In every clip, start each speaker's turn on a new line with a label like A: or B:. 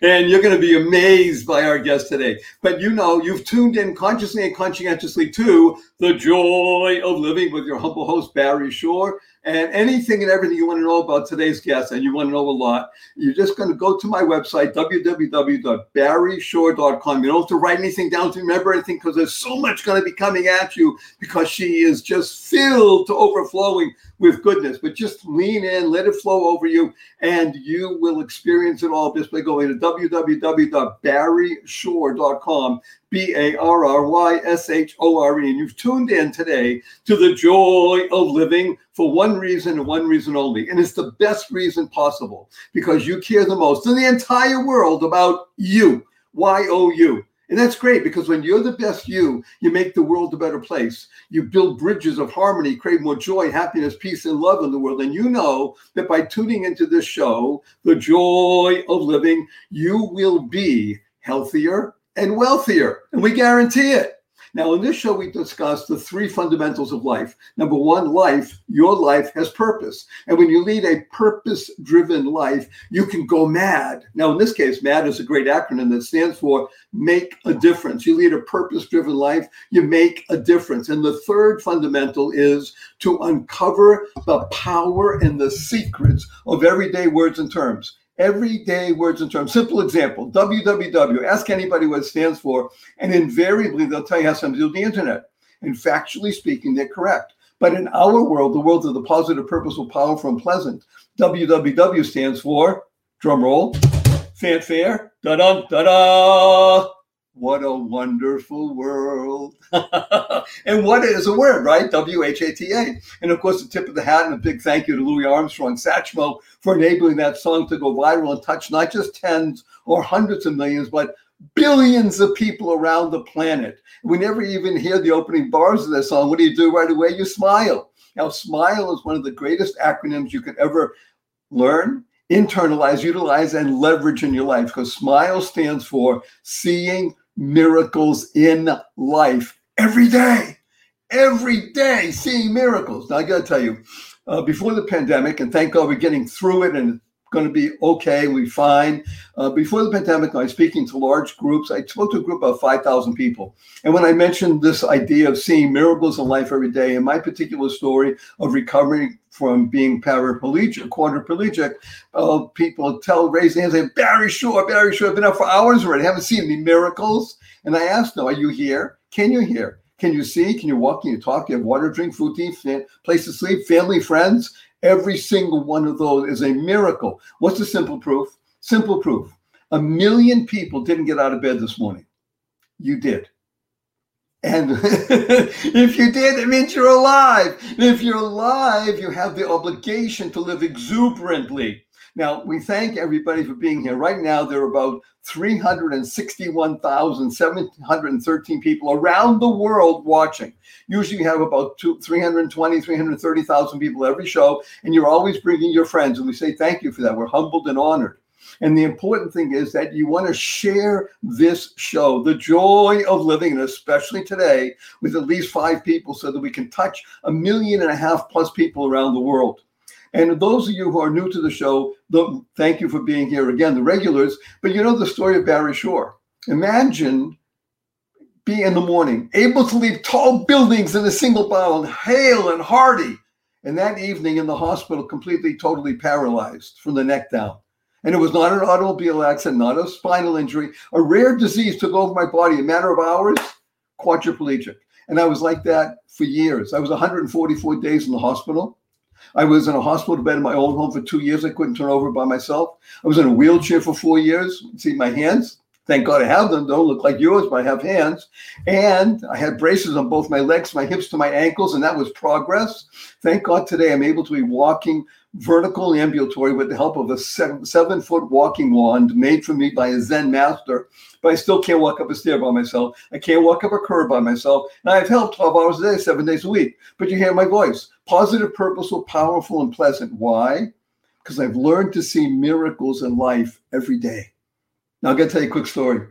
A: and you're going to be amazed by our guest today. But you know, you've tuned in consciously and conscientiously to the joy of living with your humble host, Barry Shore. And anything and everything you want to know about today's guest, and you want to know a lot, you're just going to go to my website, www.barryshore.com. You don't have to write anything down to remember anything because there's so much going to be coming at you because she is just filled to overflowing with goodness. But just lean in, let it flow over you, and you will experience it all just by going to www.barryshore.com. B A R R Y S H O R E. And you've tuned in today to the joy of living for one reason and one reason only. And it's the best reason possible because you care the most in the entire world about you. Y O U. And that's great because when you're the best you, you make the world a better place. You build bridges of harmony, create more joy, happiness, peace, and love in the world. And you know that by tuning into this show, The Joy of Living, you will be healthier, and wealthier. And we guarantee it. Now, in this show, we discuss the three fundamentals of life. Number one, life, your life has purpose. And when you lead a purpose driven life, you can go mad. Now, in this case, MAD is a great acronym that stands for make a difference. You lead a purpose driven life, you make a difference. And the third fundamental is to uncover the power and the secrets of everyday words and terms everyday words and terms. Simple example www. Ask anybody what it stands for, and invariably they'll tell you how something to do with the internet. And factually speaking, they're correct. But in our world, the world of the positive, purposeful, powerful, and pleasant, www stands for drum roll, fanfare, da da da da. What a wonderful world. and what is a word, right? W H A T A. And of course, the tip of the hat and a big thank you to Louis Armstrong Satchmo for enabling that song to go viral and touch not just tens or hundreds of millions, but billions of people around the planet. We never even hear the opening bars of that song. What do you do right away? You smile. Now, SMILE is one of the greatest acronyms you could ever learn internalize, utilize, and leverage in your life because SMILE stands for seeing miracles in life every day. Every day, seeing miracles. Now, I got to tell you, uh, before the pandemic, and thank God we're getting through it and going to be okay, we fine. Uh, before the pandemic, I was speaking to large groups. I spoke to a group of 5,000 people. And when I mentioned this idea of seeing miracles in life every day, in my particular story of recovering from being paraplegic, quadriplegic, uh, people tell, raise hands, say, Barry Shore, Barry Shore, I've been up for hours already, haven't seen any miracles. And I asked them, are you here? Can you hear? Can you see? Can you walk? Can you talk? Can you have water, drink, food, eat, place to sleep, family, friends? Every single one of those is a miracle. What's the simple proof? Simple proof. A million people didn't get out of bed this morning. You did. And if you did, it means you're alive. And if you're alive, you have the obligation to live exuberantly. Now, we thank everybody for being here. Right now, there are about 361,713 people around the world watching. Usually, we have about two, 320, 330,000 people every show, and you're always bringing your friends. And we say thank you for that. We're humbled and honored. And the important thing is that you want to share this show, the joy of living, and especially today, with at least five people so that we can touch a million and a half plus people around the world. And those of you who are new to the show, thank you for being here again, the regulars. But you know the story of Barry Shore. Imagine being in the morning, able to leap tall buildings in a single bound, hale and hearty, and that evening in the hospital, completely, totally paralyzed from the neck down. And it was not an automobile accident, not a spinal injury. A rare disease took over my body. in A matter of hours, quadriplegic. And I was like that for years. I was 144 days in the hospital. I was in a hospital bed in my own home for two years. I couldn't turn over by myself. I was in a wheelchair for four years. See my hands? Thank God I have them. Don't look like yours, but I have hands. And I had braces on both my legs, my hips to my ankles, and that was progress. Thank God today I'm able to be walking vertical ambulatory with the help of a seven, seven foot walking wand made for me by a Zen master. But I still can't walk up a stair by myself. I can't walk up a curb by myself. And I've helped 12 hours a day, seven days a week. But you hear my voice positive, purposeful, powerful, and pleasant. Why? Because I've learned to see miracles in life every day. Now, I'm going to tell you a quick story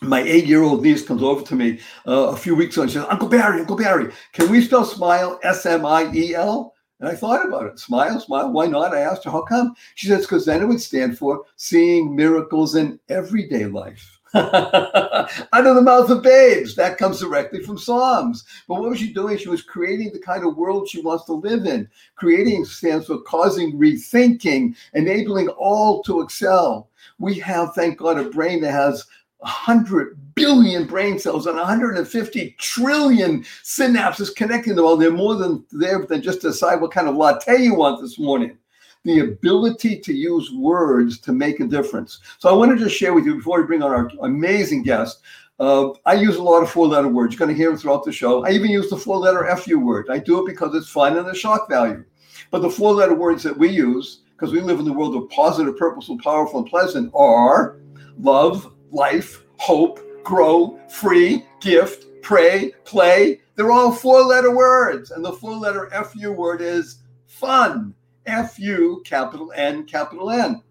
A: my eight-year-old niece comes over to me uh, a few weeks ago and she says, Uncle Barry, Uncle Barry, can we spell smile S-M-I-E-L? And I thought about it. Smile, smile. Why not? I asked her, how come? She says, because then it would stand for seeing miracles in everyday life. Under the mouth of babes. That comes directly from Psalms. But what was she doing? She was creating the kind of world she wants to live in. Creating stands for causing rethinking, enabling all to excel. We have, thank God, a brain that has 100 billion brain cells and 150 trillion synapses connecting them all. They're more than there than just decide what kind of latte you want this morning. The ability to use words to make a difference. So I wanted to share with you before we bring on our amazing guest. Uh, I use a lot of four-letter words. You're going to hear them throughout the show. I even use the four-letter FU word. I do it because it's fun and the shock value. But the four-letter words that we use, because we live in the world of positive, purposeful, powerful, and pleasant, are love, life, hope, grow, free, gift, pray, play. They're all four letter words. And the four letter FU word is fun. F U capital N capital N.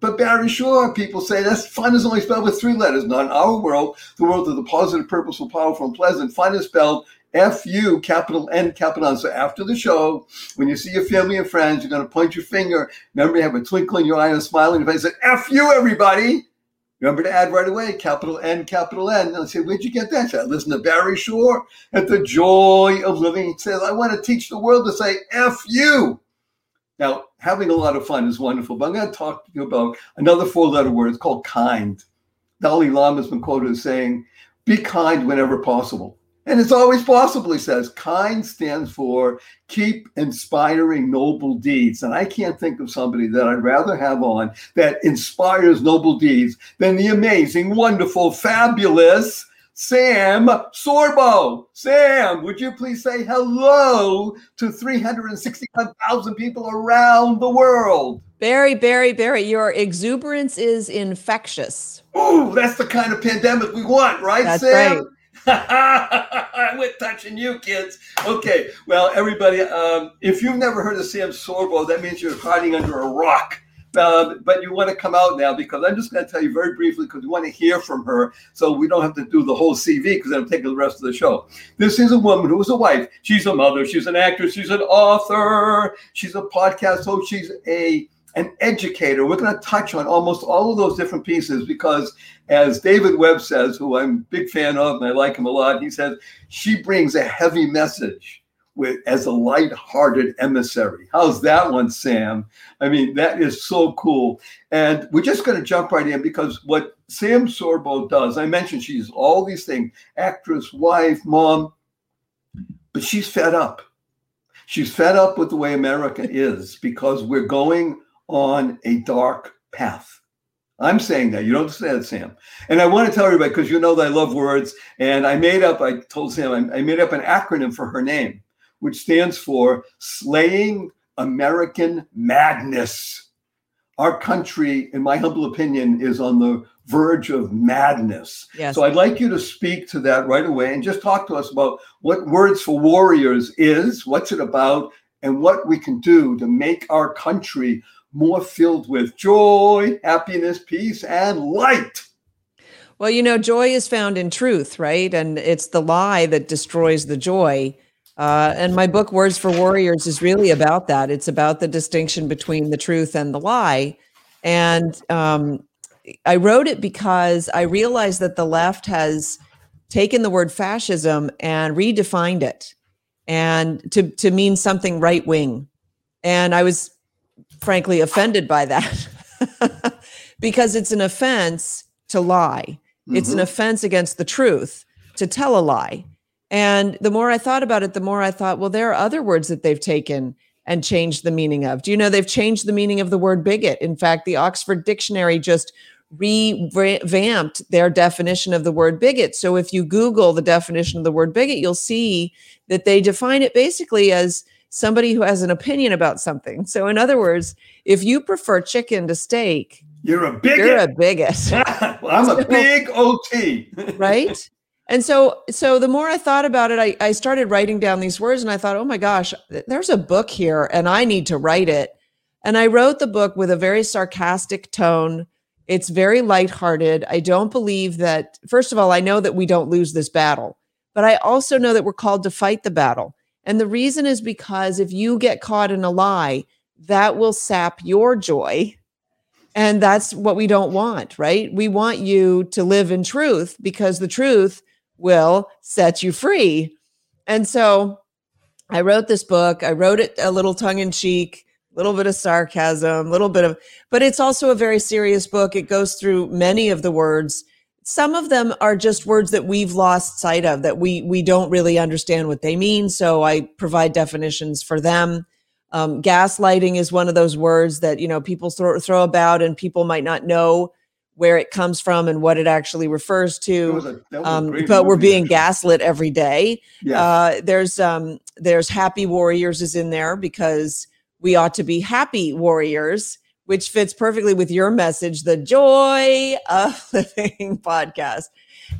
A: But Barry Shore, people say that's fun is only spelled with three letters. Not in our world, the world of the positive, purposeful, powerful, and pleasant. Fun is spelled F U capital N capital N. So after the show, when you see your family and friends, you're going to point your finger. Remember, you have a twinkle in your eye and a smile in your face. Say, F you, everybody. Remember to add right away, capital N, capital N. And I say, where'd you get that? I listen to Barry Shore at the joy of living. He says, I want to teach the world to say F you. Now, having a lot of fun is wonderful, but I'm going to talk to you about another four letter word. It's called kind. Dalai Lama has been quoted as saying, be kind whenever possible. And it's always possible, he says. Kind stands for keep inspiring noble deeds. And I can't think of somebody that I'd rather have on that inspires noble deeds than the amazing, wonderful, fabulous Sam Sorbo. Sam, would you please say hello to 361,000 people around the world?
B: Barry, Barry, Barry, your exuberance is infectious.
A: Ooh, that's the kind of pandemic we want, right,
B: That's
A: Sam?
B: right.
A: We're touching you, kids. Okay, well, everybody, um, if you've never heard of Sam Sorbo, that means you're hiding under a rock. Um, but you want to come out now because I'm just going to tell you very briefly because we want to hear from her so we don't have to do the whole CV because that'll take the rest of the show. This is a woman who is a wife. She's a mother. She's an actress. She's an author. She's a podcast host. She's a an educator. We're going to touch on almost all of those different pieces because, as David Webb says, who I'm a big fan of and I like him a lot, he says she brings a heavy message with as a light-hearted emissary. How's that one, Sam? I mean, that is so cool. And we're just going to jump right in because what Sam Sorbo does, I mentioned she's all these things: actress, wife, mom, but she's fed up. She's fed up with the way America is because we're going on a dark path. I'm saying that. You don't say that, Sam. And I want to tell everybody because you know that I love words. And I made up, I told Sam, I, made up an acronym for her name, which stands for Slaying American Madness. Our country, in my humble opinion, is on the verge of madness.
B: Yes.
A: So I'd like you to speak to that right away and just talk to us about what Words for Warriors is, what's it about, and what we can do to make our country more filled with joy, happiness, peace, and light.
B: Well, you know, joy is found in truth, right? And it's the lie that destroys the joy. Uh, and my book, Words for Warriors, is really about that. It's about the distinction between the truth and the lie. And um, I wrote it because I realized that the left has taken the word fascism and redefined it and to, to mean something right wing. And I was frankly offended by that because it's an offense to lie. It's an
A: Mhm.
B: offense against the truth to tell a lie. And the more I thought about it, the more I thought, well, there are other words that they've taken and changed the meaning of. Do you know they've changed the meaning of the word bigot? In fact, the Oxford Dictionary just revamped their definition of the word bigot. So if you Google the definition of the word bigot, you'll see that they define it basically as somebody who has an opinion about something. So, in other words, if you prefer chicken to steak,
A: you're a bigot.
B: You're a bigot.
A: well, I'm a big OT.
B: right? And so, so the more I thought about it, I, I started writing down these words, and I thought, oh my gosh, there's a book here, and I need to write it. And I wrote the book with a very sarcastic tone. It's very lighthearted. I don't believe that. First of all, I know that we don't lose this battle, but I also know that we're called to fight the battle. And the reason is because if you get caught in a lie, that will sap your joy and that's what we don't want, right? We want you to live in truth because the truth will set you free. And so I wrote this book. I wrote it a little tongue in cheek, a little bit of sarcasm, a little bit of, but it's also a very serious book. It goes through many of the words. Some of them are just words that we've lost sight of that we we don't really understand what they mean. So I provide definitions for them. Um, gaslighting is one of those words that you know people throw, throw about, and people might not know where it comes from and what it actually refers to. A, um, but we're being actually. gaslit every day. Yeah. Uh, there's um, there's happy warriors is in there because we ought to be happy warriors, which fits perfectly with your message, the joy of living podcast.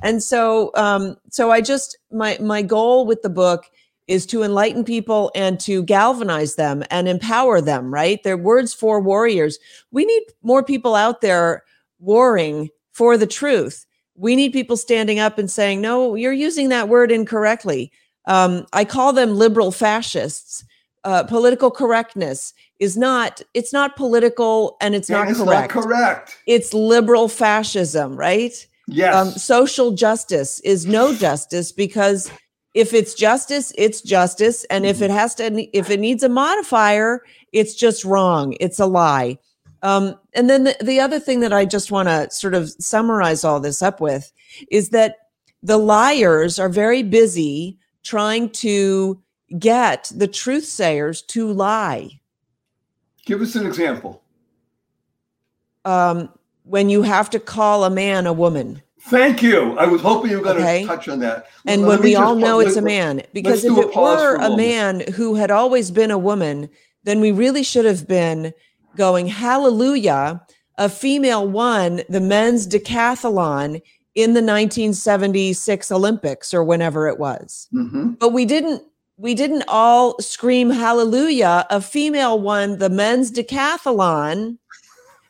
B: And so, um, so I just my my goal with the book is to enlighten people and to galvanize them and empower them, right? They're words for warriors. We need more people out there warring for the truth. We need people standing up and saying, no, you're using that word incorrectly. Um, I call them liberal fascists. Uh, political correctness is not it's not political and it's, not,
A: it's
B: correct.
A: not correct.
B: It's liberal fascism, right?
A: Yes. Um,
B: social justice is no justice because if it's justice it's justice and if mm-hmm. it has to if it needs a modifier it's just wrong it's a lie um, and then the, the other thing that i just want to sort of summarize all this up with is that the liars are very busy trying to get the truth sayers to lie
A: give us an example
B: um, when you have to call a man a woman
A: Thank you. I was hoping you were going okay. to touch on that.
B: And when we all know it's a man, because if it were a, a man who had always been a woman, then we really should have been going, Hallelujah, a female won the men's decathlon in the 1976 Olympics or whenever it was. Mm-hmm. But we didn't we didn't all scream hallelujah a female won the men's decathlon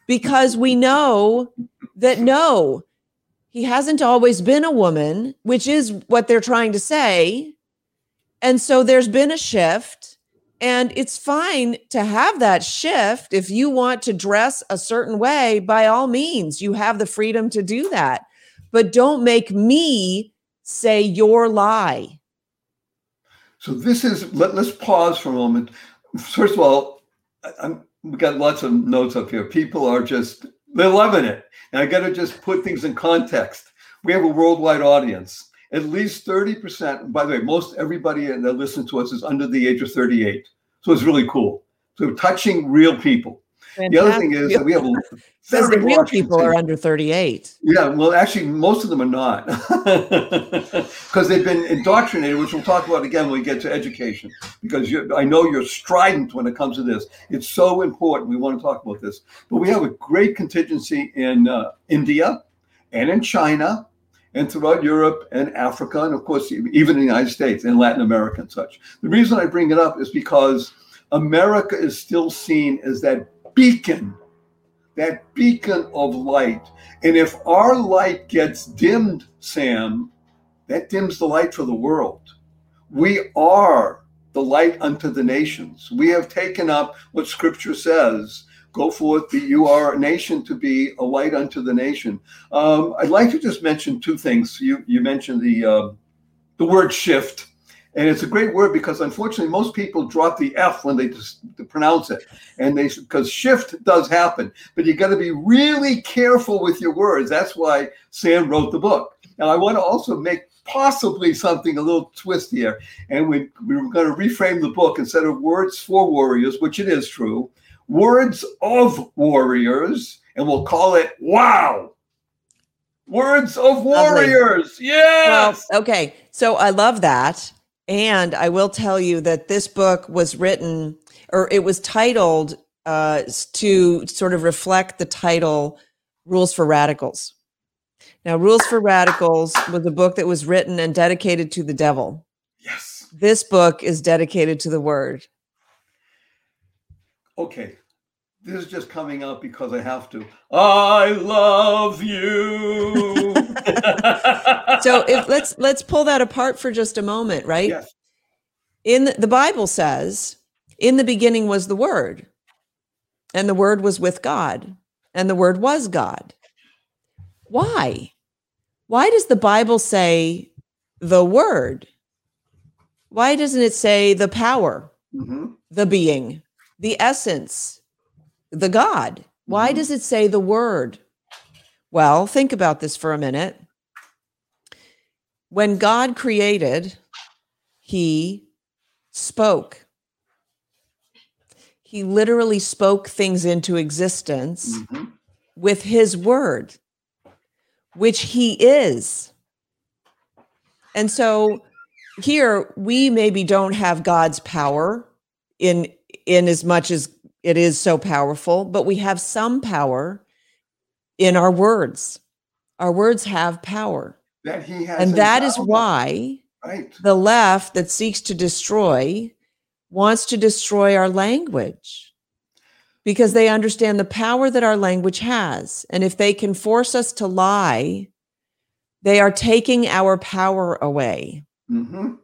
B: because we know that no he hasn't always been a woman, which is what they're trying to say. And so there's been a shift. And it's fine to have that shift. If you want to dress a certain way, by all means, you have the freedom to do that. But don't make me say your lie.
A: So this is, let, us pause for a moment. First of all, I'm, we got lots of notes up here. People are just they're loving it. And I got to just put things in context. We have a worldwide audience. At least 30%, by the way, most everybody that listens to us is under the age of 38. So it's really cool. So touching real people. Fantastic. The other thing is that we have
B: says the real people are under 38.
A: Yeah, well, actually, most of them are not because they've been indoctrinated, which we'll talk about again when we get to education. Because I know you're strident when it comes to this. It's so important. We want to talk about this. But we have a great contingency in uh, India and in China and throughout Europe and Africa, and of course, even in the United States and Latin America and such. The reason I bring it up is because America is still seen as that beacon, that beacon of light. And if our light gets dimmed, Sam, that dims the light for the world. We are the light unto the nations. We have taken up what scripture says go forth, be you are a nation to be a light unto the nation. Um, I'd like to just mention two things. You you mentioned the uh, the word shift. And it's a great word because unfortunately most people drop the F when they just pronounce it. And they because shift does happen, but you got to be really careful with your words. That's why Sam wrote the book. Now I want to also make possibly something a little twist here. And we, we're going to reframe the book instead of words for warriors, which it is true, words of warriors, and we'll call it wow. Words of warriors. Yes.
B: Well, okay. So I love that And I will tell you that this book was written, or it was titled uh, to sort of reflect the title Rules for Radicals. Now, Rules for Radicals was a book that was written and dedicated to the devil.
A: Yes.
B: This book is dedicated to the word.
A: Okay. This is just coming out because I have to. I love you.
B: so if let's let's pull that apart for just a moment, right?
A: Yes.
B: In the, the Bible says, in the beginning was the word, and the word was with God, and the word was God. Why? Why does the Bible say the word? Why doesn't it say the power,
A: hmm
B: the being, the essence, the God? Why
A: Mhm.
B: does it say the word? Well, think about this for a minute. When God created, he spoke. He literally spoke things into existence
A: hmm
B: with his word, which he is. And so here we maybe don't have God's power in in as much as it is so powerful, but we have some power in our words. Our words have power.
A: That he has.
B: And that is why
A: Right.
B: the left that seeks to destroy wants to destroy our language because they understand the power that our language has. And if they can force us to lie, they are taking our power away.
A: hmm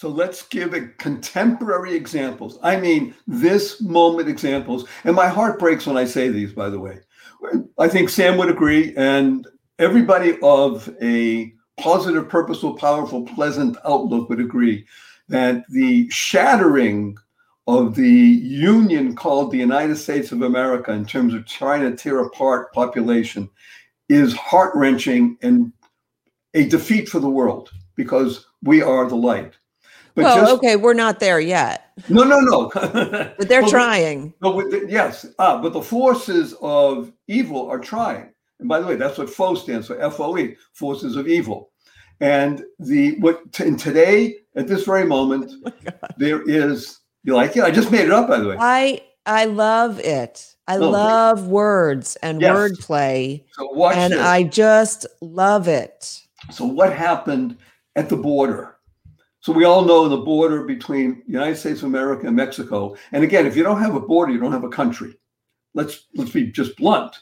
A: So let's give contemporary examples. I mean, this moment examples. And my heart breaks when I say these, by the way. I think Sam would agree, and everybody of a positive, purposeful, powerful, pleasant outlook would agree that the shattering of the union called the United States of America in terms of trying to tear apart population is heart wrenching and a defeat for the world because we are the light. But
B: well,
A: just
B: okay, we're not there yet,
A: no, no, no.
B: but they're
A: Well,
B: trying.
A: But the, yes, ah, but the forces of evil are trying. And by the way, that's what FOE stands for, F-O-E, forces of evil. And the what t- today, at this very moment,
B: Oh
A: there is you like it? I just made it up, by the way.
B: I I love it. I
A: Oh,
B: love words and
A: Yes.
B: wordplay,
A: So watch
B: and
A: this.
B: I just love it.
A: So what happened at the border? So we all know the border between the United States of America and Mexico. And again, if you don't have a border, you don't have a country. Let's let's be just blunt.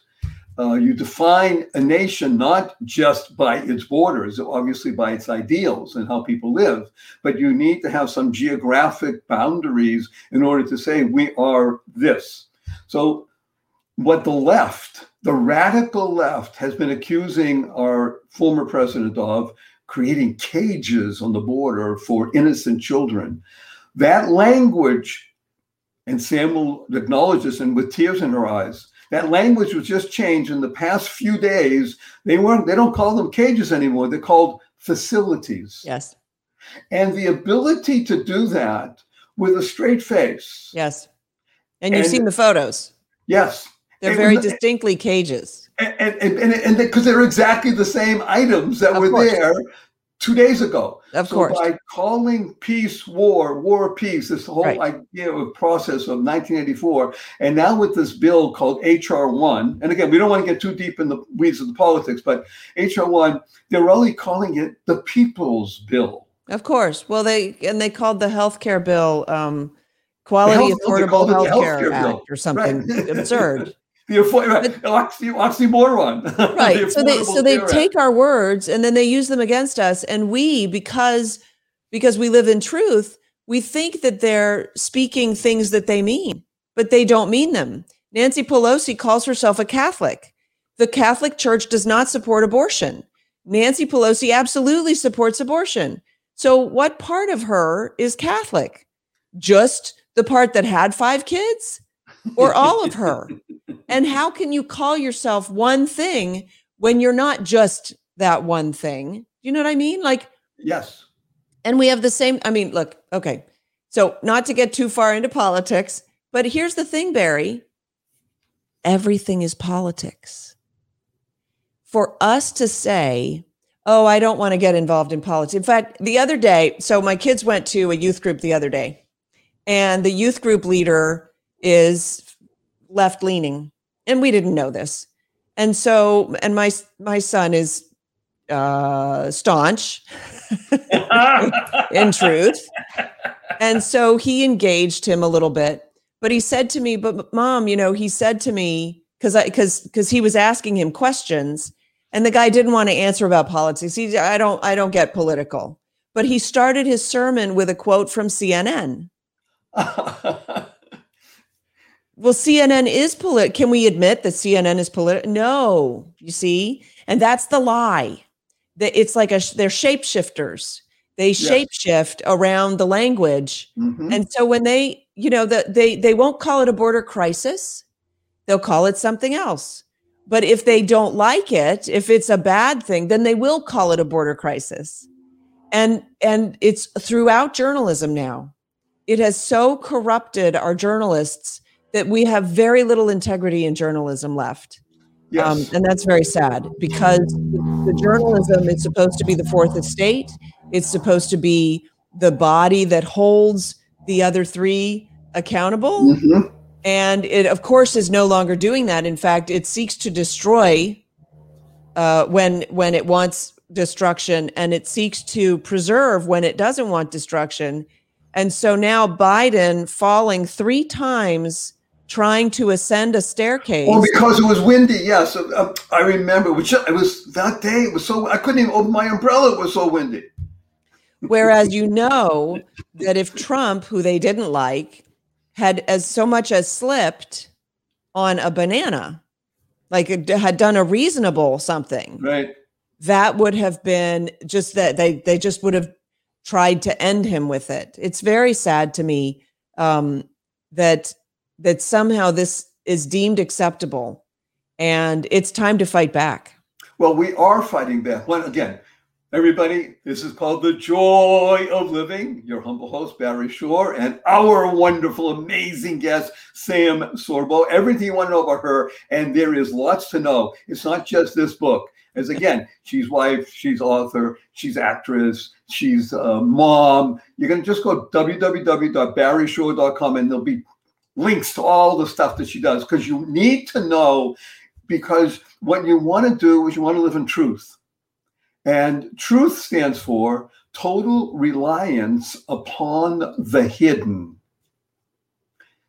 A: Uh, you define a nation not just by its borders, obviously by its ideals and how people live, but you need to have some geographic boundaries in order to say we are this. So, what the left, the radical left, has been accusing our former president of creating cages on the border for innocent children. That language, and Sam will acknowledge this and with tears in her eyes, that language was just changed in the past few days. They weren't, they don't call them cages anymore. They're called facilities.
B: Yes,
A: And the ability to do that with a straight face.
B: yes. And you've
A: And-
B: seen the photos.
A: Yes.
B: They're very distinctly cages.
A: And and and because they're exactly the same items that
B: Of
A: were
B: course.
A: there two days ago.
B: Of
A: so
B: course.
A: by calling peace war, war peace, this whole
B: Right.
A: idea of process of 1984, and now with this bill called HR one, and again, we don't want to get too deep in the weeds of the politics, but HR one, they're only calling it the people's bill.
B: Of course. Well, they and they called the healthcare bill um, quality
A: health
B: affordable
A: the
B: healthcare
A: healthcare bill.
B: act or something
A: Right.
B: absurd.
A: The oxymoron. Oh, the
B: right. So they so they take our words and then they use them against us. And we because because we live in truth we think that they're speaking things that they mean but they don't mean them. Nancy pelosi calls herself a catholic. The catholic church does not support abortion. Nancy pelosi absolutely supports abortion. So what part of her is catholic? Just the part that had five kids? Or all of her and how can you call yourself one thing when you're not just that one thing? You know what I mean? Like,
A: Yes.
B: and we have the same. I mean, look, okay. So, not to get too far into politics, but here's the thing, Barry everything is politics. For us to say oh, I don't want to get involved in politics. In fact, the other day, so my kids went to a youth group the other day, and the youth group leader is left leaning, and we didn't know this. And so, and my my son is uh, staunch in truth, and so he engaged him a little bit. But he said to me, "But mom, you know," he said to me because I because because he was asking him questions and the guy didn't want to answer about politics. He, I don't, I don't get political. But he started his sermon with a quote from CNN. well, CNN is political. Can we admit that CNN is political? No, you see, and that's the lie. That it's like a they're shapeshifters. They shapeshift around the language, mm-hmm. and so when they, you know, that they they won't call it a border crisis, they'll call it something else. But if they don't like it, if it's a bad thing, then they will call it a border crisis. And and it's throughout journalism now. It has so corrupted our journalists that we have very little integrity in journalism left. Yes. Um, and that's very sad because the journalism is supposed to be the fourth estate. It's supposed to be the body that holds the other three accountable. Mm-hmm. And it, of course, is no longer doing that. In fact, it seeks to destroy uh, when when it wants destruction, and it seeks to preserve when it doesn't want destruction. And so now Biden falling three times trying to ascend a staircase.
A: Well, because it was windy. Yes, uh, I remember. Which it was that day. It was so I couldn't even open my umbrella. It was so windy.
B: Whereas you know that if Trump, who they didn't like, had as so much as slipped on a banana, like had done a reasonable something.
A: Right.
B: That would have been just that they they just would have tried to end him with it. It's very sad to me um, that that somehow this is deemed acceptable, and it's time to fight back.
A: Well, we are fighting back. One again, Everybody, this is called The Joy of Living. Your humble host, Barry Shore, and our wonderful, amazing guest, Sam Sorbo. Everything you want to know about her, and there is lots to know. It's not just this book. As again, she's wife, she's author, she's actress, she's mom. You can just go www.barryshore.com and there'll be links to all the stuff that she does because you need to know because what you want to do is you want to live in truth and truth stands for total reliance upon the hidden.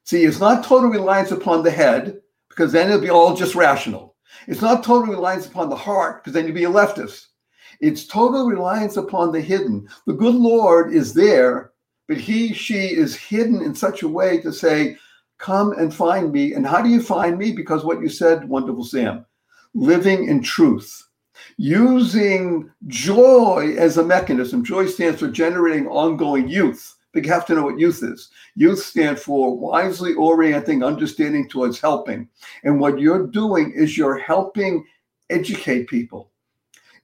A: See, it's not total reliance upon the head, because then it'll be all just rational. It's not total reliance upon the heart, because then you'd be a leftist. It's total reliance upon the hidden. The good Lord is there, but he, she is hidden in such a way to say, Come and find me. And how do you find me? Because what you said, wonderful Sam, living in truth using joy as a mechanism. Joy stands for generating ongoing youth. But you have to know what youth is. Youth stand for wisely orienting, understanding towards helping. And what you're doing is you're helping educate people.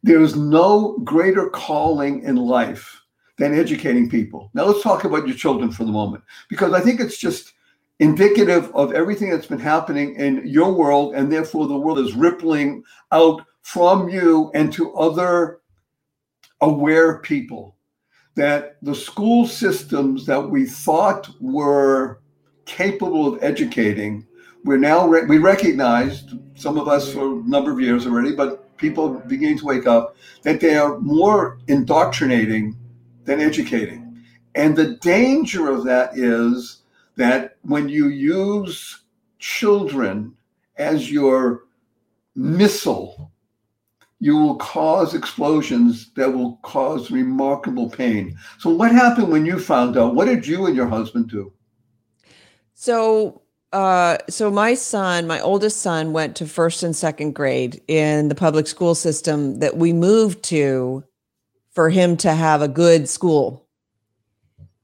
A: There's no greater calling in life than educating people. Now let's talk about your children for the moment, because I think it's just indicative of everything that's been happening in your world, and therefore the world is rippling out from you and to other aware people. That the school systems that we thought were capable of educating we're now re- we recognized some of us for a number of years already but people beginning to wake up that they are more indoctrinating than educating. And the danger of that is that when you use children as your missile you will cause explosions that will cause remarkable pain. So, what happened when you found out? What did you and your husband do?
B: So, uh, so my son, my oldest son, went to first and second grade in the public school system that we moved to for him to have a good school.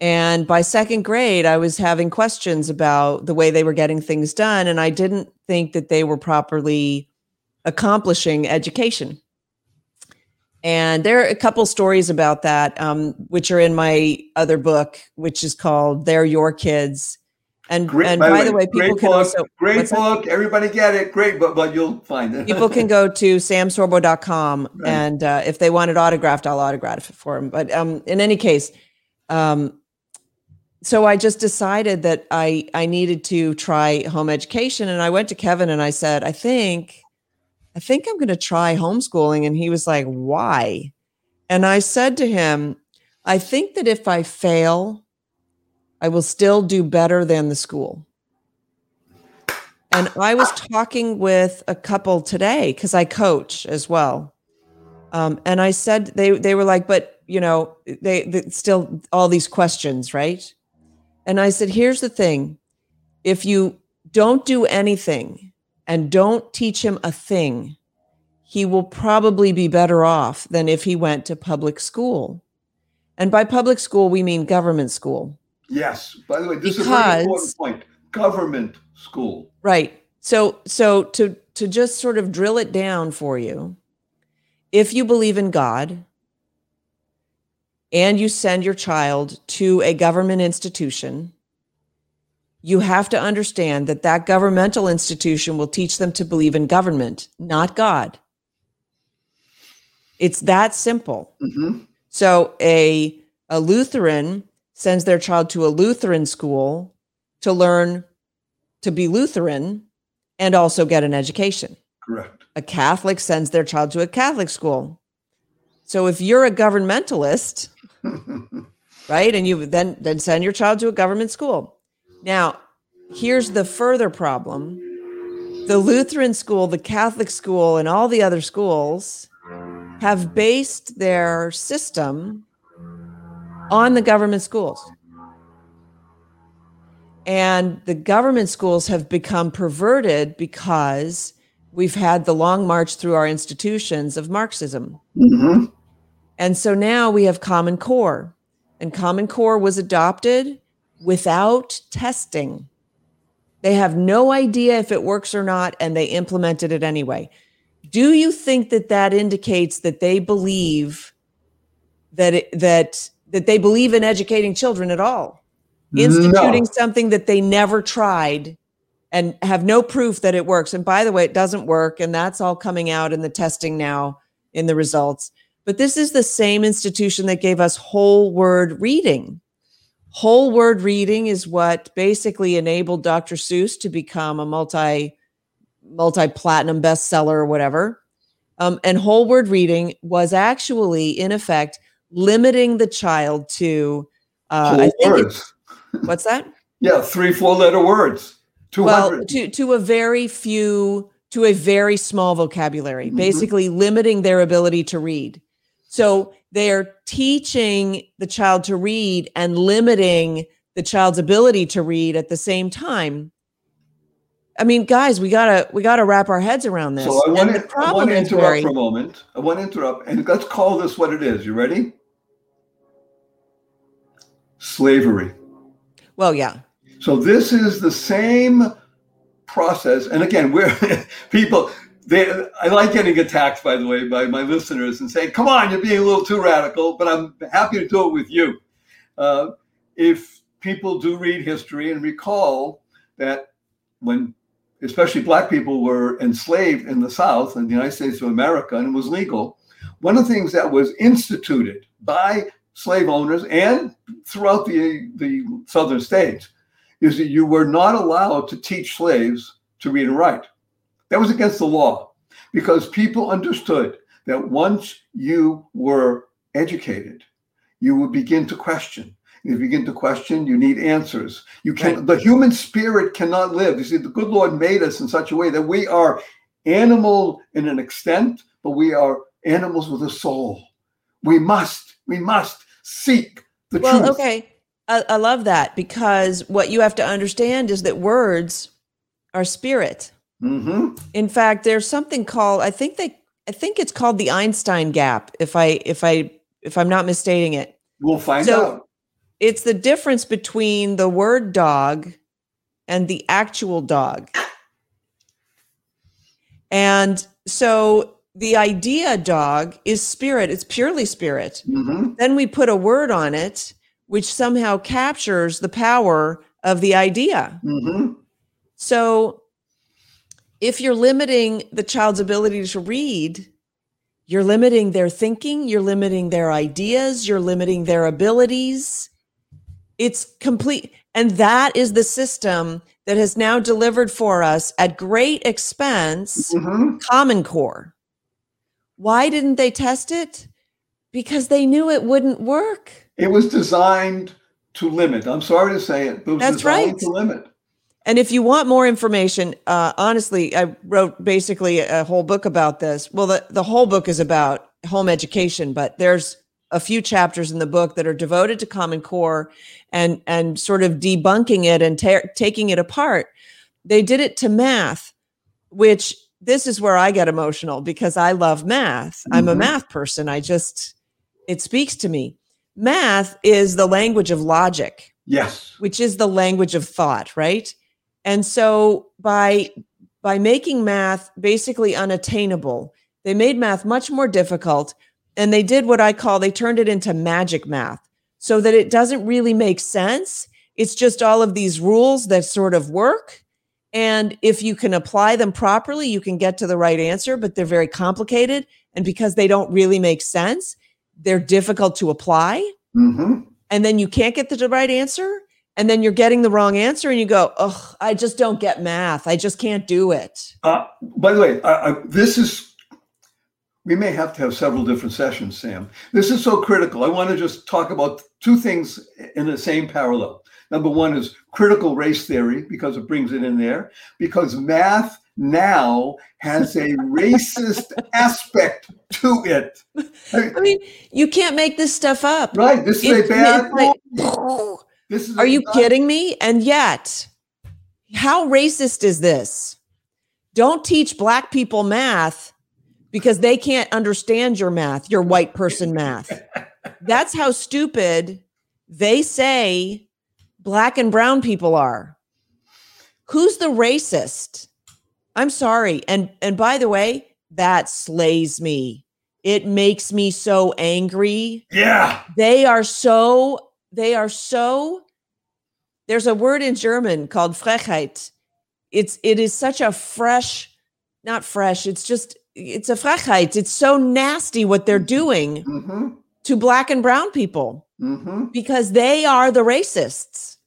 B: And by second grade, I was having questions about the way they were getting things done. And I didn't think that they were properly accomplishing education. And there are a couple stories about that, um, which are in my other book, which is called They're Your Kids. And
A: Great,
B: and by, the way, people can
A: book,
B: also
A: great
B: what's that?
A: book. Everybody get it. Great, but but you'll find it.
B: people can go to samsorbo.com
A: Right.
B: and uh, if they want it autographed i'll autograph it for them but um, in any case um, so i just decided that i i needed to try home education and i went to kevin and i said i think i think i'm going to try homeschooling and he was like why and i said to him i think that if i fail i will still do better than the school and I was talking with a couple today because I coach as well. Um, and I said they they were like, but you know, they, they still all these questions, right? And I said, here's the thing: if you don't do anything and don't teach him a thing, he will probably be better off than if he went to public school. And by public school, we mean government school.
A: Yes. By the way, this is a very important point. Government school.
B: Right. So so to to just sort of drill it down for you, if you believe in God and you send your child to a government institution, you have to understand that that governmental institution will teach them to believe in government, not God. It's that simple.
A: Mhm.
B: So a a Lutheran sends their child to a Lutheran school to learn to be Lutheran and also get an education.
A: Correct.
B: A Catholic sends their child to a Catholic school. So if you're a governmentalist, right, and you then then send your child to a government school. Now, here's the further problem. The Lutheran school, the Catholic school, and all the other schools have based their system on the government schools. And the government schools have become perverted because we've had the long march through our institutions of Marxism.
A: Mhm.
B: And so now we have Common Core, and Common Core was adopted without testing. They have no idea if it works or not, and they implemented it anyway. Do you think that that indicates that they believe that it, that that they believe in educating children at all? Instituting
A: No.
B: something that they never tried and have no proof that it works. And by the way, it doesn't work, and that's all coming out in the testing now in the results. But this is the same institution that gave us whole word reading. Whole word reading is what basically enabled Dr. Seuss to become a multi multi platinum bestseller or whatever. Um, and whole word reading was actually, in effect, limiting the child to. Uh, I think it-
A: words.
B: what's that?
A: Yeah, three, four letter words. 200.
B: Well, to to a very few, to a very small vocabulary,
A: Mhm.
B: basically limiting their ability to read. So they're teaching the child to read and limiting the child's ability to read at the same time. I mean, guys, we gotta we gotta wrap our heads around this.
A: so I want to I want to interrupt
B: very
A: for a moment. I want to interrupt, and let's call this what it is. You ready? Slavery.
B: well, yeah,
A: So this is the same process. And again, we're people. They, I like getting attacked, by the way, by my listeners and saying, "Come on, you're being a little too radical." But I'm happy to do it with you. Uh, if people do read history and recall that when, especially Black people, were enslaved in the South in the United States of America, and it was legal, one of the things that was instituted by slave owners and throughout the the southern states is that you were not allowed to teach slaves to read and write. That was against the law because people understood that once you were educated, you would begin to question. If you begin to question, you need answers. You can
B: Right.
A: the human spirit cannot live. You see, the good Lord made us in such a way that we are animal in an extent, but we are animals with a soul. We must, we must seek the
B: well,
A: truth.
B: okay. I, I love that because what you have to understand is that words are spirit.
A: Hmm
B: In fact, there's something called I think they I think it's called the Einstein gap if I if I if I'm not misstating it.
A: We'll find
B: So-
A: out.
B: It's the difference between the word dog and the actual dog. And so the idea dog is spirit, it's purely spirit.
A: hmm
B: Then we put a word on it which somehow captures the power of the idea.
A: Mm-hmm.
B: So if you're limiting the child's ability to read, you're limiting their thinking, you're limiting their ideas, you're limiting their abilities. It's complete. And that is the system that has now delivered for us at great expense
A: Mm-hmm.
B: Common Core. Why didn't they test it? Because they knew it wouldn't work.
A: It was designed to limit. I'm sorry to say it, but it was
B: That's
A: designed
B: right.
A: to limit.
B: And if you want more information, uh, honestly, I wrote basically a whole book about this. Well, the, the whole book is about home education, but there's a few chapters in the book that are devoted to Common Core and and sort of debunking it and ta- taking it apart. They did it to math, which this is where I get emotional because I love math. I'm a
A: Mhm.
B: math person. I just it speaks to me. Math is the language of logic
A: Yes.
B: which is the language of thought right and so by by making math basically unattainable they made math much more difficult and they did what i call they turned it into magic math so that it doesn't really make sense it's just all of these rules that sort of work and if you can apply them properly you can get to the right answer but they're very complicated and because they don't really make sense they're difficult to apply
A: Mm-hmm.
B: and then you can't get the right answer and then you're getting the wrong answer and you go oh i just don't get math i just can't do it
A: Uh, by the way, I, I, this is, we may have to have several different sessions, Sam. This is so critical. I want to just talk about two things in the same parallel. Number one is critical race theory, because it brings it in there, because math now has a racist aspect to it.
B: i mean you can't make this stuff up
A: Right? This is
B: It's-
A: a bad.
B: it's like-
A: rule. This is
B: are you kidding me? And yet how racist is this? Don't teach black people math because they can't understand your math your white person math. That's how stupid they say black and brown people are. Who's the racist? I'm sorry. And and by the way that slays me. It makes me so angry.
A: Yeah.
B: they are so they are so there's a word in german called frechheit it's it is such a fresh not fresh it's just it's a frechheit it's so nasty what they're doing
A: Mm-hmm.
B: to black and brown people
A: Mm-hmm.
B: because they are the racists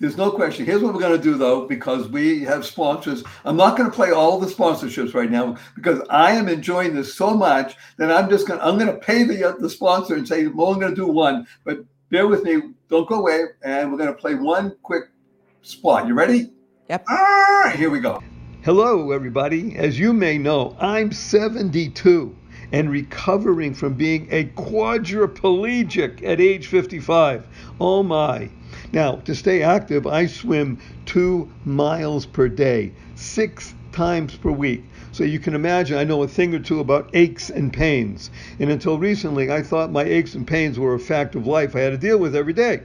A: There's no question. Here's what we're going to do, though, because we have sponsors. I'm not going to play all the sponsorships right now because I am enjoying this so much that I'm just going. to I'm going to pay the uh, the sponsor and say, "Well, I'm going to do one." But bear with me. Don't go away, and we're going to play one quick spot. You ready?
B: Yep.
A: All right, here we go. Hello, everybody. As you may know, I'm 72 and recovering from being a quadriplegic at age 55. Oh my. Now, to stay active, I swim two miles per day, six times per week. So you can imagine I know a thing or two about aches and pains. And until recently, I thought my aches and pains were a fact of life I had to deal with every day,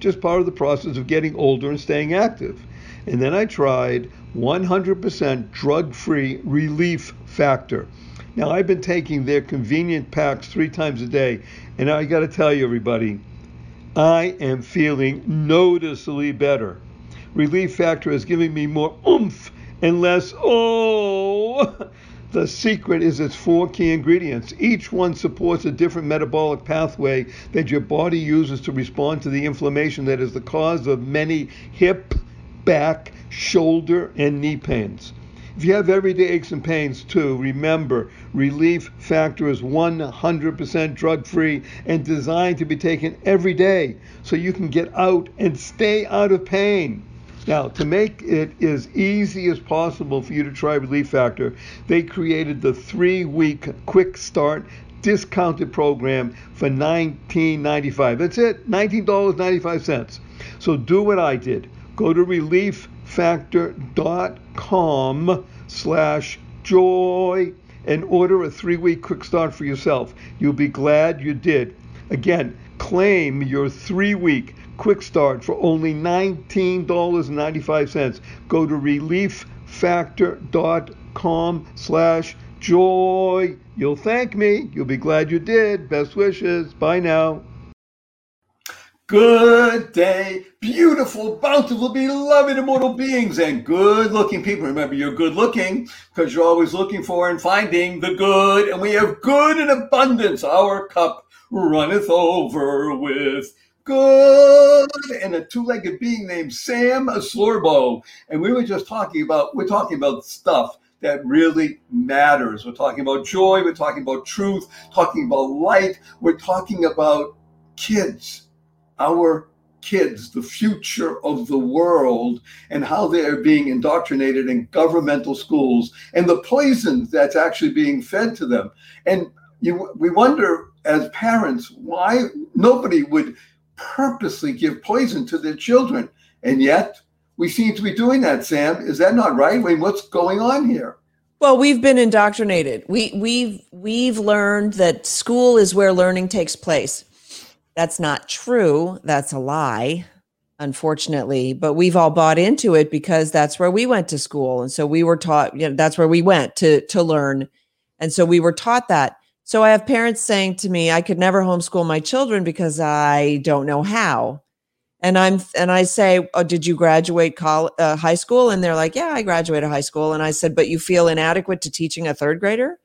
A: just part of the process of getting older and staying active. And then I tried 100% drug free relief factor. Now, I've been taking their convenient packs three times a day, and I got to tell you, everybody, I am feeling noticeably better. Relief Factor is giving me more oomph and less oh. The secret is its four key ingredients. Each one supports a different metabolic pathway that your body uses to respond to the inflammation that is the cause of many hip, back, shoulder, and knee pains. If you have everyday aches and pains too, remember Relief Factor is 100% drug free and designed to be taken every day so you can get out and stay out of pain. Now, to make it as easy as possible for you to try Relief Factor, they created the three week quick start discounted program for $19.95. That's it, $19.95. So do what I did. Go to relieffactor.com slash joy and order a three-week quick start for yourself. You'll be glad you did. Again, claim your three-week quick start for only $19.95. Go to relieffactor.com slash joy. You'll thank me. You'll be glad you did. Best wishes. Bye now. Good day, beautiful, bountiful, beloved, immortal beings, and good looking people. Remember, you're good looking because you're always looking for and finding the good, and we have good in abundance. Our cup runneth over with good and a two-legged being named Sam Sorbo. And we were just talking about, we're talking about stuff that really matters. We're talking about joy, we're talking about truth, talking about light, we're talking about kids our kids, the future of the world, and how they are being indoctrinated in governmental schools and the poison that's actually being fed to them. And you, we wonder as parents why nobody would purposely give poison to their children. And yet we seem to be doing that, Sam. Is that not right? I mean, what's going on here?
B: Well, we've been indoctrinated. We we've we've learned that school is where learning takes place. That's not true. That's a lie, unfortunately. But we've all bought into it because that's where we went to school. And so we were taught, you know, that's where we went to to learn. And so we were taught that. So I have parents saying to me, I could never homeschool my children because I don't know how. And I'm and I say, oh, did you graduate college, uh, high school? And they're like, yeah, I graduated high school. And I said, but you feel inadequate to teaching a third grader?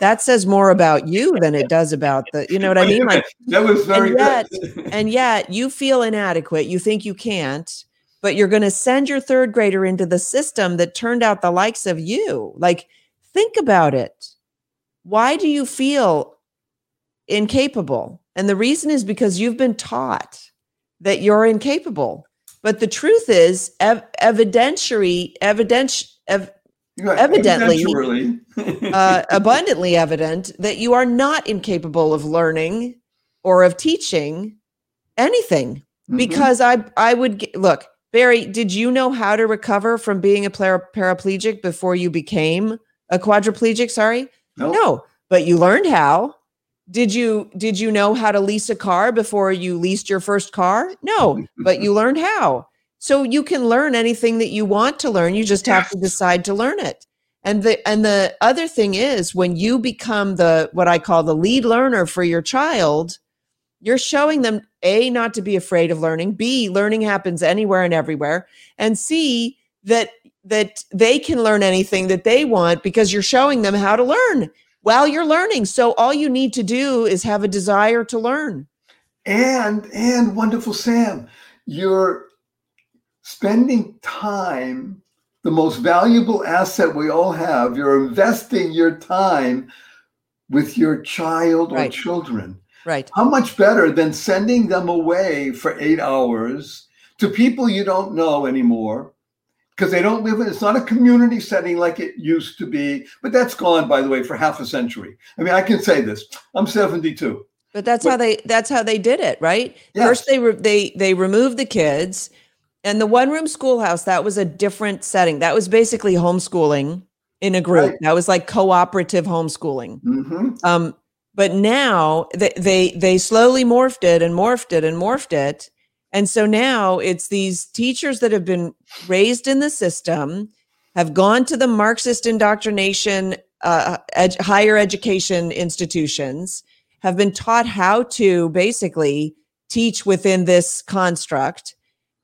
B: that says more about you than it does about the you know what i mean like
A: that was very
B: and yet,
A: good
B: and yet you feel inadequate you think you can't but you're going to send your third grader into the system that turned out the likes of you like think about it why do you feel incapable? And the reason is because you've been taught that you're incapable. But the truth is ev- evidentiary evidence ev- evidently uh, abundantly evident that you are not incapable of learning or of teaching anything. Mm-hmm. because i i would get, look barry did you know how to recover from being a para- paraplegic before you became a quadriplegic? Sorry
A: nope.
B: no but you learned how did you did you know how to lease a car before you leased your first car no but you learned how so you can learn anything that you want to learn. You just have to decide to learn it. And the and the other thing is when you become the what I call the lead learner for your child, you're showing them A not to be afraid of learning, B learning happens anywhere and everywhere, and C that that they can learn anything that they want because you're showing them how to learn while you're learning. So all you need to do is have a desire to learn.
A: And and wonderful Sam, you're spending time, the most valuable asset we all have, you're investing your time with your child or
B: right.
A: children.
B: Right.
A: How much better than sending them away for eight hours to people you don't know anymore? Because they don't live in it's not a community setting like it used to be, but that's gone, by the way, for half a century. I mean, I can say this. I'm 72.
B: But that's but, how they that's how they did it, right? Yes. First they re- they they removed the kids and the one room schoolhouse, that was a different setting. That was basically homeschooling in a group. Right. That was like cooperative homeschooling.
A: Mm-hmm.
B: Um, but now they, they they slowly morphed it and morphed it and morphed it. And so now it's these teachers that have been raised in the system, have gone to the Marxist indoctrination uh, ed- higher education institutions, have been taught how to basically teach within this construct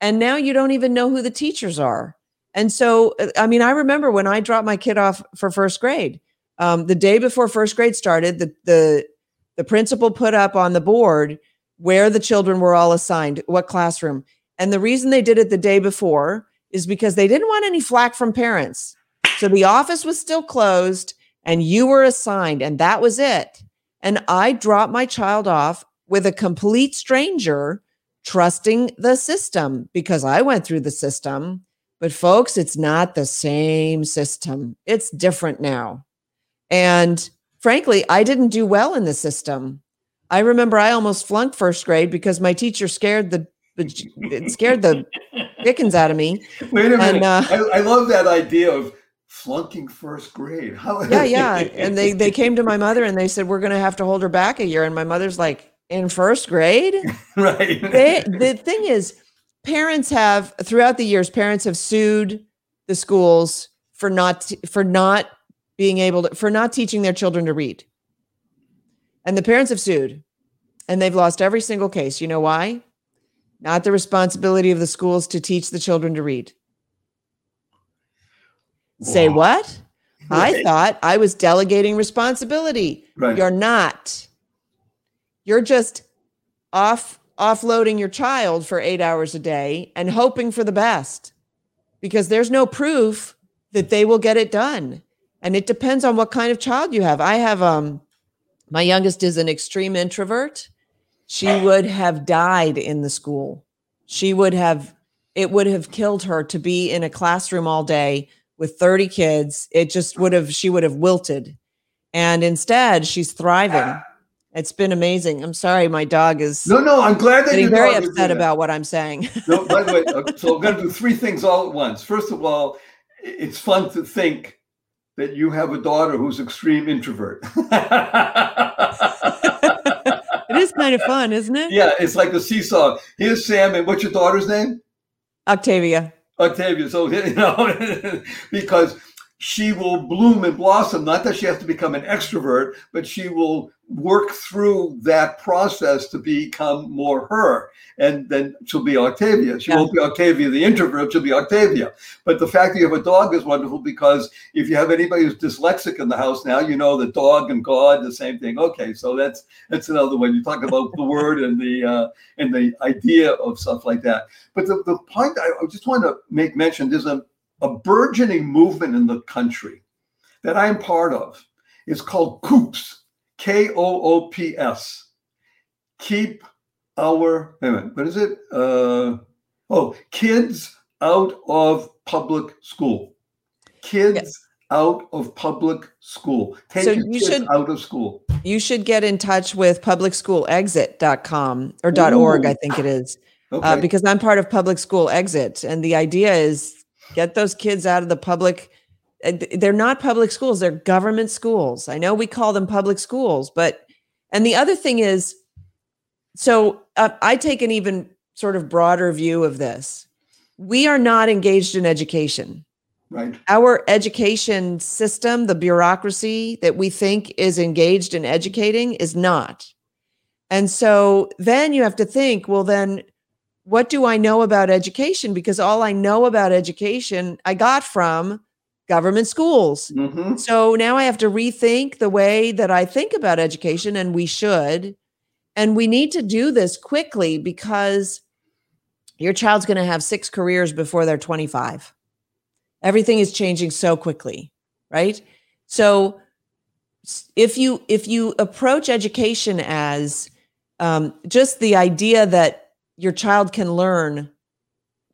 B: and now you don't even know who the teachers are. And so uh, i mean i remember when i dropped my kid off for first grade um, the day before first grade started the, the the principal put up on the board where the children were all assigned what classroom and the reason they did it the day before is because they didn't want any flack from parents so the office was still closed and you were assigned and that was it and i dropped my child off with a complete stranger trusting the system because I went through the system. But folks, it's not the same system. It's different now. And frankly, I didn't do well in the system. I remember I almost flunked first grade because my teacher scared the it scared the dickens out of me.
A: Wait a minute. And, uh, I, I love that idea of flunking first grade.
B: How- yeah, yeah. And they they came to my mother and they said we're going to have to hold her back a year. And my mother's like, in first grade.
A: right.
B: They, the thing is, parents have throughout the years, parents have sued the schools for not for not being able to for not teaching their children to read. And the parents have sued and they've lost every single case. You know why? not the responsibility of the schools to teach the children to read. Say
A: Wow.
B: what? I thought I was delegating responsibility.
A: Right.
B: You're not. You're just off offloading your child for 8 hours a day and hoping for the best. Because there's no proof that they will get it done. And it depends on what kind of child you have. I have um my youngest is an extreme introvert. She would have died in the school. She would have it would have killed her to be in a classroom all day with 30 kids. It just would have she would have wilted. And instead, she's thriving. It's been amazing. I'm sorry my dog is
A: No, no, I'm glad that
B: getting
A: you
B: very upset about what I'm saying.
A: No, by the way, so I'm going to do three things all at once. First of all, it's fun to think that you have a daughter who's extreme introvert.
B: it is kind of fun, isn't it?
A: yeah, it's like a seesaw. Here's Sam, and what's your daughter's name?
B: Octavia.
A: Octavia. So you know, because she will bloom and blossom. Not that she has to become an extrovert, but she will work through that process to become more her, and then she'll be Octavia. She
B: Yeah.
A: won't be Octavia the introvert. She'll be Octavia. But the fact that you have a dog is wonderful because if you have anybody who's dyslexic in the house now, you know the dog and God the same thing. Okay, so that's that's another one. You talk about the word and the uh, and the idea of stuff like that. But the, the point I, I just want to make mention there's a, a burgeoning movement in the country that I'm part of. It's called COOPS, K O O P S. Keep our, wait a minute, what is it? Uh, oh, kids out of public school. Kids
B: Yes.
A: out of public school. Take
B: So you
A: kids
B: should-
A: out of school.
B: You should get in touch with publicschoolexit.com or .org, I think it is.
A: Okay.
B: uh, because I'm part of Public School Exit, and the idea is get those kids out of the public. Uh, th- They're not public schools; they're government schools. I know we call them public schools, but and the other thing is, so uh, I take an even sort of broader view of this. We are not engaged in education
A: right.
B: our education system, the bureaucracy that we think is engaged in educating, is not. And so then you have to think, well, then what do I know about education? Because all I know about education I got from government schools.
A: hmm
B: So now I have to rethink the way that I think about education, and we should. And we need to do this quickly because your child's going to have six careers before they're 25. Everything is changing so quickly, right? So if you if you approach education as um, just the idea that your child can learn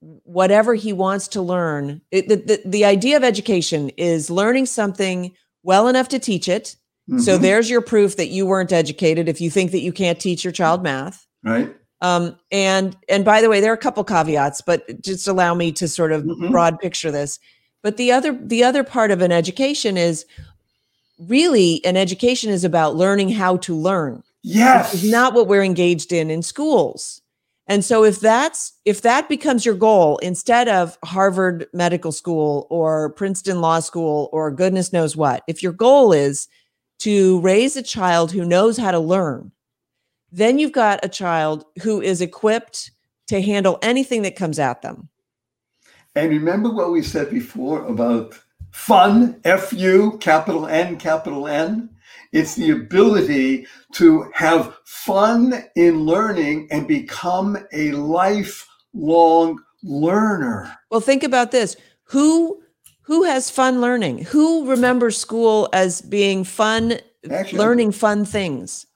B: whatever he wants to learn. It, the, the, the idea of education is learning something well enough to teach it. So
A: Mhm.
B: there's your proof that you weren't educated if you think that you can't teach your child math.
A: right.
B: Um, and and by the way, there are a couple caveats, but just allow me to sort of
A: Mhm.
B: broad picture this. But the other the other part of an education is really an education is about learning how to learn
A: Yes.
B: is not what we're engaged in in schools. And so if that's if that becomes your goal instead of Harvard Medical School or Princeton Law School or goodness knows what, if your goal is to raise a child who knows how to learn, then you've got a child who is equipped to handle anything that comes at them.
A: And remember what we said before about fun, F U, capital N, capital N? It's the ability to have fun in learning and become a lifelong learner.
B: Well, think about this. Who who has fun learning? Who remembers school as being fun
A: Actually,
B: learning fun things.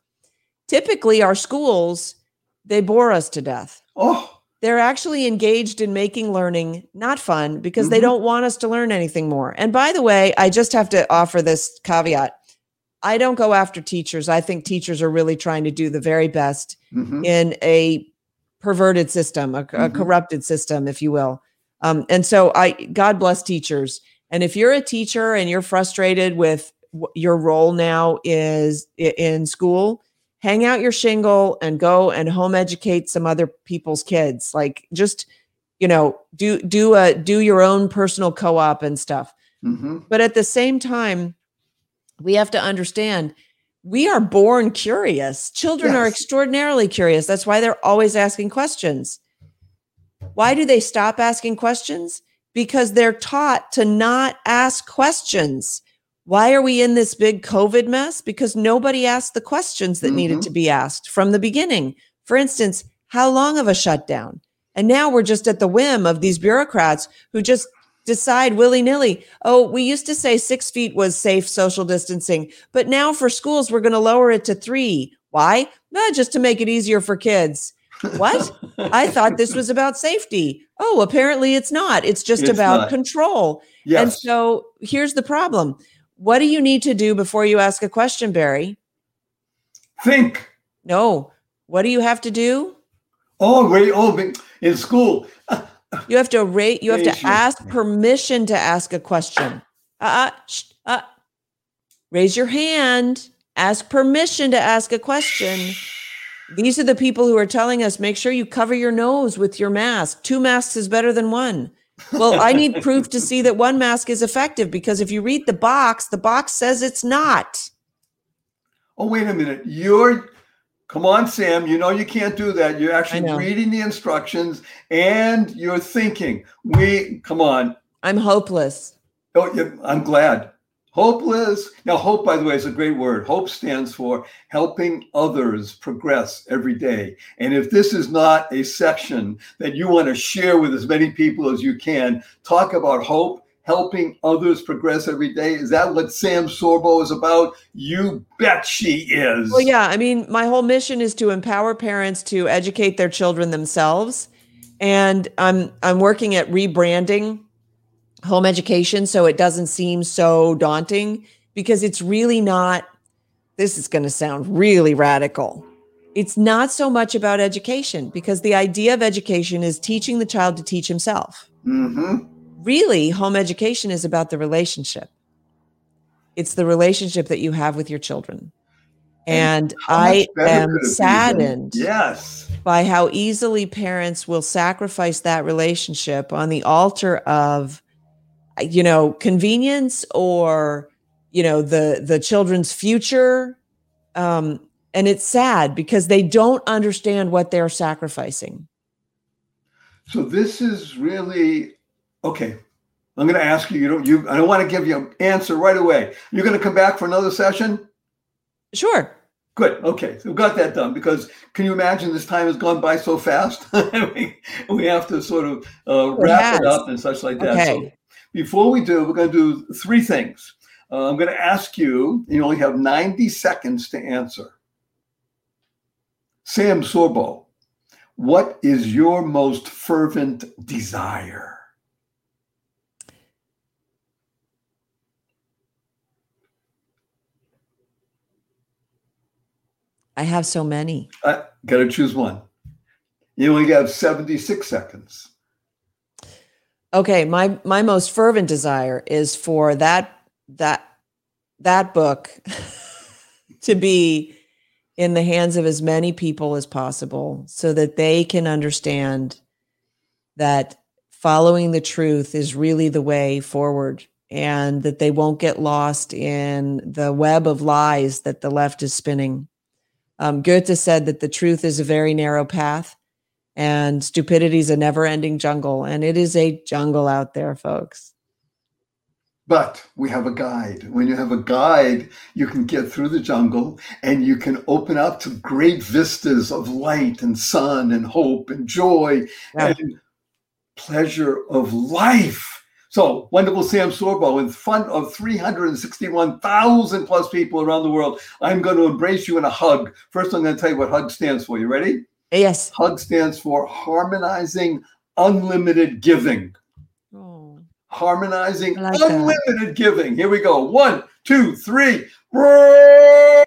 B: Typically, our schools, they bore us to death.
A: Oh,
B: They're actually engaged in making learning not fun because they
A: Mhm.
B: don't want us to learn anything more. And by the way, I just have to offer this caveat. I don't go after teachers. I think teachers are really trying to do the very best
A: mhm.
B: in a perverted system, a, a
A: Mhm.
B: corrupted system, if you will. Um, and so I, God bless teachers. And if you're a teacher and you're frustrated with wh- your role now is in school, hang out your shingle and go and home educate some other people's kids. Like just, you know, do do a do your own personal co-op and stuff.
A: Mhm.
B: But at the same time, we have to understand we are born curious. Children are extraordinarily curious. That's why they're always asking questions. Why do they stop asking questions? Because they're taught to not ask questions. Why are we in this big COVID mess? Because nobody asked the questions that mm-hmm. needed to be asked from the beginning. For instance, how long of a shutdown? And now we're just at the whim of these bureaucrats who just decide willy nilly. Oh, we used to say six feet was safe social distancing, but now for schools, we're going to lower it to three. Why? No, just to make it easier for kids. What? I thought this was about safety. Oh, apparently it's not. It's just it's about not. control. Yes. And so here's the problem. What do you need to do before you ask a question, Barry?
A: Think.
B: No. What do you have to do?
A: Oh, wait, oh, in school.
B: You have to rate. You have to ask permission to ask a question. Uh, uh, sh- uh, raise your hand. Ask permission to ask a question. These are the people who are telling us make sure you cover your nose with your mask. Two masks is better than one. Well, I need proof to see that one mask is effective because if you read the box, the box says it's not.
A: Oh, wait a minute. You're Come on, Sam. You know you can't do that. You're actually reading the instructions and you're thinking. We come on.
B: I'm hopeless.
A: Oh, yeah, I'm glad. Hopeless. Now, hope, by the way, is a great word. Hope stands for helping others progress every day. And if this is not a section that you want to share with as many people as you can, talk about hope helping others progress every day? Is that what Sam Sorbo is about? You bet she is.
B: Well, yeah. I mean, my whole mission is to empower parents to educate their children themselves. And I'm I'm working at rebranding home education so it doesn't seem so daunting because it's really not this is going to sound really radical. It's not so much about education because the idea of education is teaching the child to teach himself. Mm-hmm really home education is about the relationship. It's the relationship that you have with your children. And, and i am saddened
A: yes.
B: by how easily parents will sacrifice that relationship on the altar of you know convenience or you know the the children's future. Um and it's sad because they don't understand what they're sacrificing.
A: So this is really Okay. I'm going to ask you. You don't. You. I don't want to give you an answer right away. You're going to come back for another session.
B: Sure.
A: Good. Okay. So we got that done because can you imagine this time has gone by so fast? we, have to sort of uh, wrap it, it up and such like that. Okay. So before we do, we're going to do three things. Uh, I'm going to ask you, you only have 90 seconds to answer. Sam Sorbo, what is your most fervent desire?
B: I have so many.
A: I got to choose one. You only have 76 seconds.
B: Okay, my my most fervent desire is for that that that book to be in the hands of as many people as possible so that they can understand that following the truth is really the way forward and that they won't get lost in the web of lies that the left is spinning. Um, Goethe said that the truth is a very narrow path and stupidity is a never ending jungle. And it is a jungle out there, folks.
A: But we have a guide. When you have a guide, you can get through the jungle and you can open up to great vistas of light and sun and hope and joy yeah. and pleasure of life. So, wonderful Sam Sorbo, in front of 361,000 plus people around the world, I'm going to embrace you in a hug. First, I'm going to tell you what HUG stands for. You ready?
B: Yes.
A: HUG stands for Harmonizing Unlimited Giving. Oh. Harmonizing like Unlimited that. Giving. Here we go. One, two, three.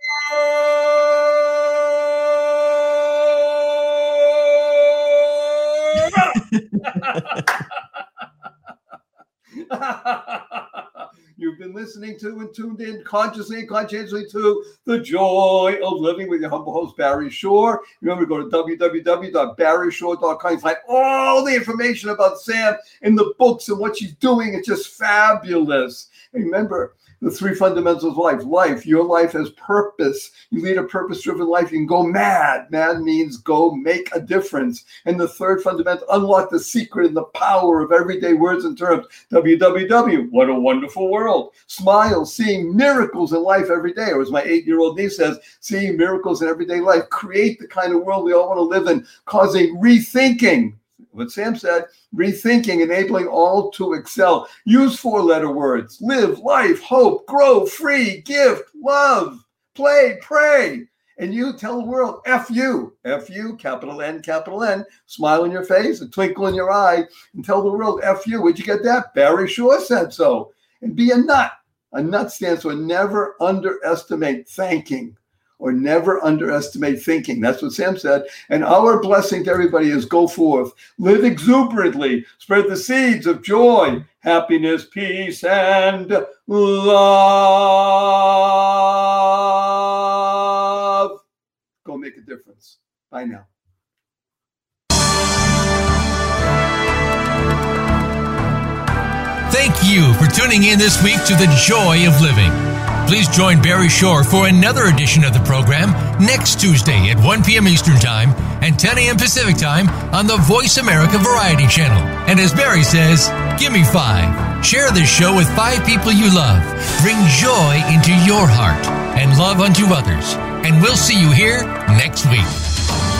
A: You've listening to and tuned in consciously and conscientiously to The Joy of Living with your humble host, Barry Shore. Remember, go to www.barryshore.com. You find all the information about Sam in the books and what she's doing. It's just fabulous. Remember, the three fundamentals of life. Life, your life has purpose. You lead a purpose driven life. You can go mad. Mad means go make a difference. And the third fundamental, unlock the secret and the power of everyday words and terms. WWW, what a wonderful world. Smile, seeing miracles in life every day. Or as my eight year old niece says, seeing miracles in everyday life. Create the kind of world we all want to live in, causing rethinking what Sam said, rethinking, enabling all to excel. Use four letter words live, life, hope, grow, free, gift, love, play, pray. And you tell the world, F you, F you, capital N, capital N, smile in your face, a twinkle in your eye, and tell the world, F you. Where'd you get that? Barry Shore said so. And be a nut. A nut stands for never underestimate thanking or never underestimate thinking. That's what Sam said. And our blessing to everybody is go forth, live exuberantly, spread the seeds of joy, happiness, peace, and love. Go make a difference. Bye now.
C: Thank you for tuning in this week to The Joy of Living. Please join Barry Shore for another edition of the program next Tuesday at 1 p.m. Eastern Time and 10 a.m. Pacific Time on the Voice America Variety Channel. And as Barry says, give me five. Share this show with five people you love. Bring joy into your heart and love unto others. And we'll see you here next week.